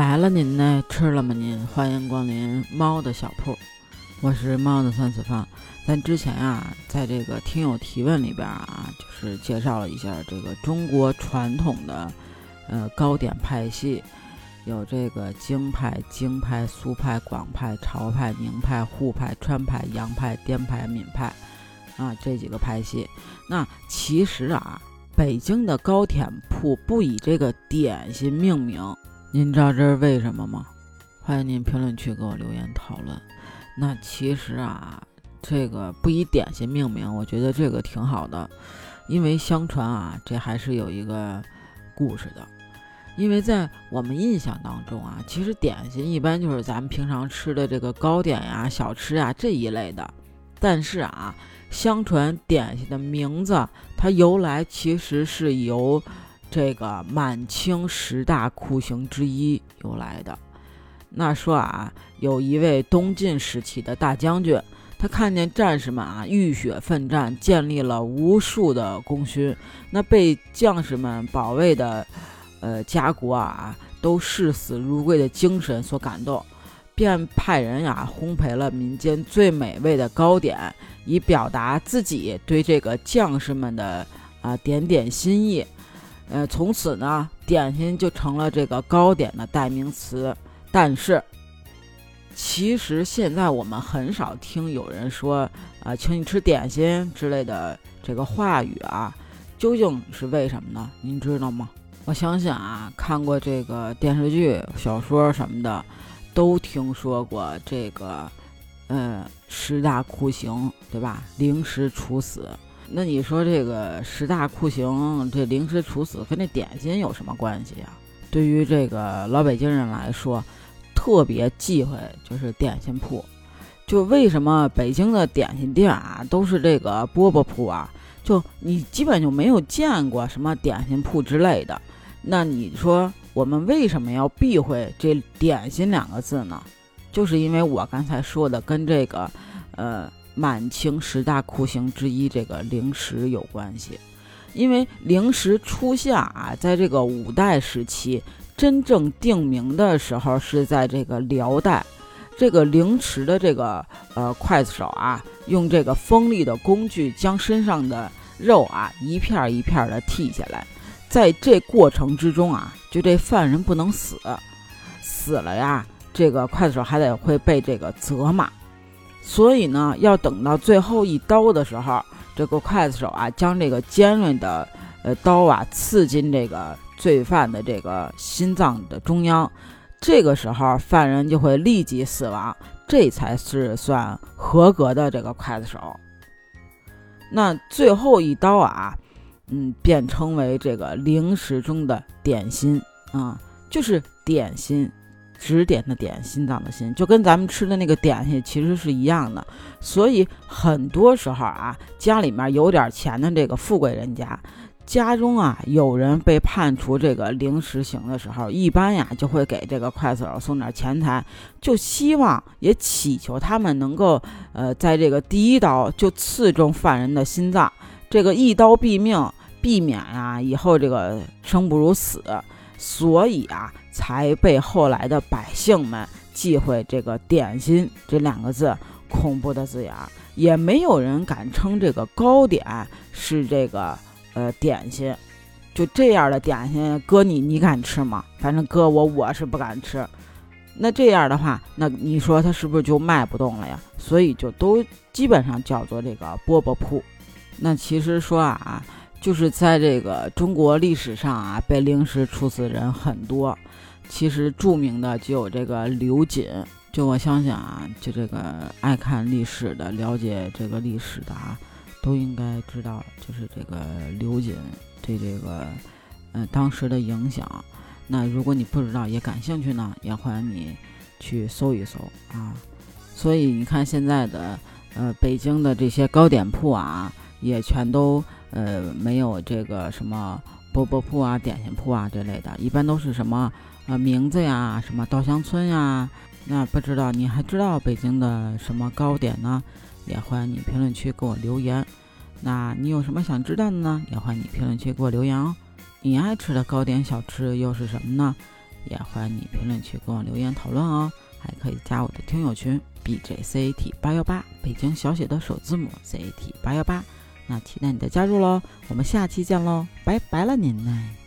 来了您呢？吃了吗您？欢迎光临猫的小铺，我是猫的三次方。咱之前啊，在这个听友提问里边啊，就是介绍了一下这个中国传统的呃糕点派系，有这个京派、京派、苏派、广派、潮派、宁派、沪派、川派、洋派、滇派、闽派啊这几个派系。那其实啊，北京的糕点铺不以这个点心命名。您知道这是为什么吗？欢迎您评论区给我留言讨论。那其实啊，这个不以点心命名，我觉得这个挺好的，因为相传啊，这还是有一个故事的。因为在我们印象当中啊，其实点心一般就是咱们平常吃的这个糕点呀、小吃啊这一类的。但是啊，相传点心的名字它由来其实是由。这个满清十大酷刑之一由来的，那说啊，有一位东晋时期的大将军，他看见战士们啊浴血奋战，建立了无数的功勋，那被将士们保卫的，呃家国啊都视死如归的精神所感动，便派人呀烘焙了民间最美味的糕点，以表达自己对这个将士们的啊点点心意。呃，从此呢，点心就成了这个糕点的代名词。但是，其实现在我们很少听有人说啊，请你吃点心之类的这个话语啊，究竟是为什么呢？您知道吗？我相信啊，看过这个电视剧、小说什么的，都听说过这个，呃，十大酷刑，对吧？凌迟处死。那你说这个十大酷刑，这凌迟处死跟这点心有什么关系呀？对于这个老北京人来说，特别忌讳就是点心铺。就为什么北京的点心店啊都是这个饽饽铺啊？就你基本就没有见过什么点心铺之类的。那你说我们为什么要避讳这点心两个字呢？就是因为我刚才说的跟这个，呃。满清十大酷刑之一，这个凌迟有关系，因为凌迟出现啊，在这个五代时期，真正定名的时候是在这个辽代。这个凌迟的这个呃刽子手啊，用这个锋利的工具将身上的肉啊一片一片的剔下来，在这过程之中啊，就这犯人不能死，死了呀，这个刽子手还得会被这个责骂。所以呢，要等到最后一刀的时候，这个刽子手啊，将这个尖锐的呃刀啊刺进这个罪犯的这个心脏的中央，这个时候犯人就会立即死亡，这才是算合格的这个刽子手。那最后一刀啊，嗯，便称为这个零食中的点心啊，就是点心。指点的点，心脏的心，就跟咱们吃的那个点心其实是一样的。所以很多时候啊，家里面有点钱的这个富贵人家，家中啊有人被判处这个零食刑的时候，一般呀就会给这个刽子手送点钱财，就希望也祈求他们能够呃在这个第一刀就刺中犯人的心脏，这个一刀毙命，避免呀以后这个生不如死。所以啊。才被后来的百姓们忌讳这个“点心”这两个字，恐怖的字眼儿，也没有人敢称这个糕点是这个呃点心。就这样的点心，哥你你敢吃吗？反正哥我我是不敢吃。那这样的话，那你说它是不是就卖不动了呀？所以就都基本上叫做这个饽饽铺。那其实说啊，就是在这个中国历史上啊，被凌迟处死人很多。其实著名的就有这个刘瑾，就我相信啊，就这个爱看历史的、了解这个历史的啊，都应该知道，就是这个刘瑾对这个，呃，当时的影响。那如果你不知道也感兴趣呢，也欢迎你去搜一搜啊。所以你看现在的，呃，北京的这些糕点铺啊，也全都呃没有这个什么饽饽铺啊点心铺啊这类的一般都是什么呃名字呀什么稻香村呀那不知道你还知道北京的什么糕点呢？也欢迎你评论区给我留言。那你有什么想知道的呢？也欢迎你评论区给我留言哦。你爱吃的糕点小吃又是什么呢？也欢迎你评论区给我留言讨论哦。还可以加我的听友群 bjcat 八幺八北京小写的首字母 cat 八幺八。那期待你的加入喽我们下期见喽拜拜了您嘞